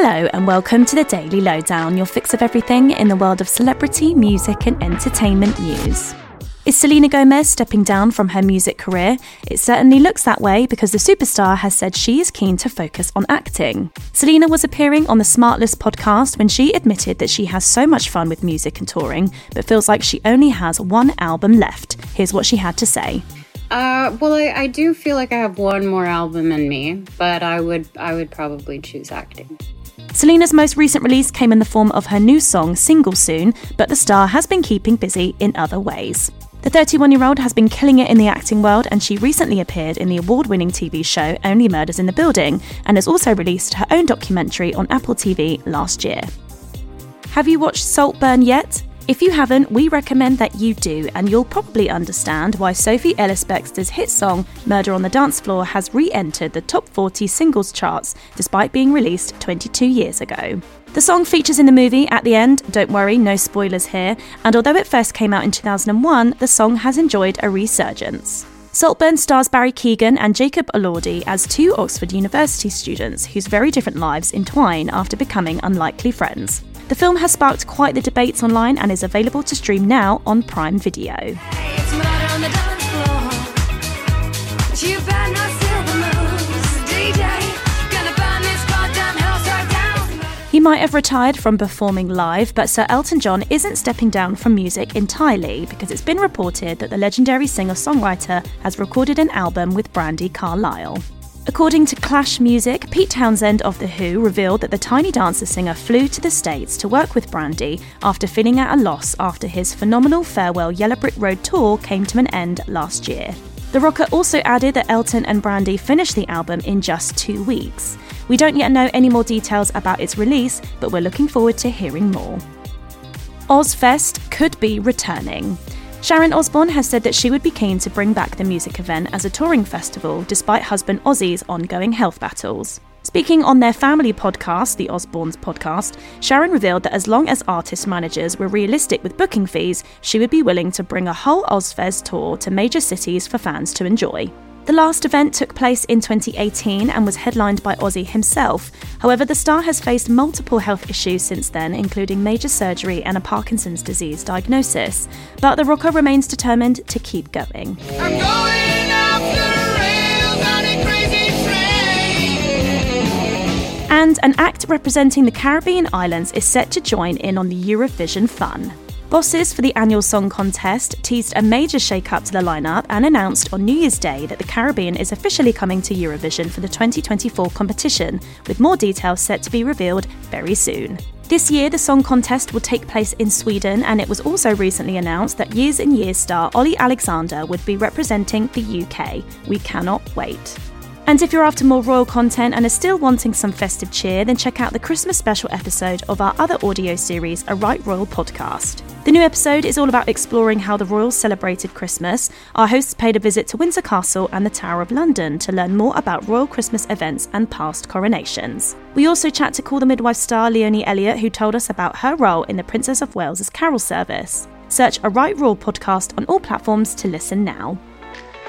Hello, and welcome to the Daily Lowdown, your fix of everything in the world of celebrity, music, and entertainment news. Is Selena Gomez stepping down from her music career? It certainly looks that way because the superstar has said she is keen to focus on acting. Selena was appearing on the Smartless podcast when she admitted that she has so much fun with music and touring, but feels like she only has one album left. Here's what she had to say. Uh, well, I, I do feel like I have one more album in me, but I would I would probably choose acting. Selena's most recent release came in the form of her new song, Single Soon, but the star has been keeping busy in other ways. The 31 year old has been killing it in the acting world, and she recently appeared in the award winning TV show Only Murders in the Building and has also released her own documentary on Apple TV last year. Have you watched Saltburn yet? If you haven't, we recommend that you do, and you'll probably understand why Sophie Ellis Bextor's hit song Murder on the Dance Floor has re entered the top 40 singles charts despite being released 22 years ago. The song features in the movie at the end, don't worry, no spoilers here, and although it first came out in 2001, the song has enjoyed a resurgence. Saltburn stars Barry Keoghan and Jacob Elordi as two Oxford University students whose very different lives entwine after becoming unlikely friends. The film has sparked quite the debates online and is available to stream now on Prime Video. He might have retired from performing live, but Sir Elton John isn't stepping down from music entirely because it's been reported that the legendary singer songwriter has recorded an album with Brandi Carlile. According to Clash Music, Pete Townshend of The Who revealed that the Tiny Dancer singer flew to the States to work with Brandi after feeling at a loss after his phenomenal farewell Yellow Brick Road tour came to an end last year. The rocker also added that Elton and Brandi finished the album in just two weeks. We don't yet know any more details about its release, but we're looking forward to hearing more. Ozzfest could be returning. Sharon Osbourne has said that she would be keen to bring back the music event as a touring festival despite husband Ozzy's ongoing health battles. Speaking on their family podcast, the Osbournes podcast, Sharon revealed that as long as artist managers were realistic with booking fees, she would be willing to bring a whole Ozzfest tour to major cities for fans to enjoy. The last event took place in 2018 and was headlined by Ozzy himself. However, the star has faced multiple health issues since then, including major surgery and a Parkinson's disease diagnosis. But the rocker remains determined to keep going. And an act representing the Caribbean islands is set to join in on the Eurovision fun. Bosses for the annual song contest teased a major shake-up to the lineup and announced on New Year's Day that the Caribbean is officially coming to Eurovision for the 2024 competition, with more details set to be revealed very soon. This year, the song contest will take place in Sweden, and it was also recently announced that Years and Years star Olly Alexander would be representing the UK. We cannot wait. And if you're after more royal content and are still wanting some festive cheer, then check out the Christmas special episode of our other audio series, A Right Royal podcast. The new episode is all about exploring how the royals celebrated Christmas. Our hosts paid a visit to Windsor Castle and the Tower of London to learn more about royal Christmas events and past coronations. We also chat to Call the Midwife star Leonie Elliott, who told us about her role in the Princess of Wales's carol service. Search A Right Royal podcast on all platforms to listen now.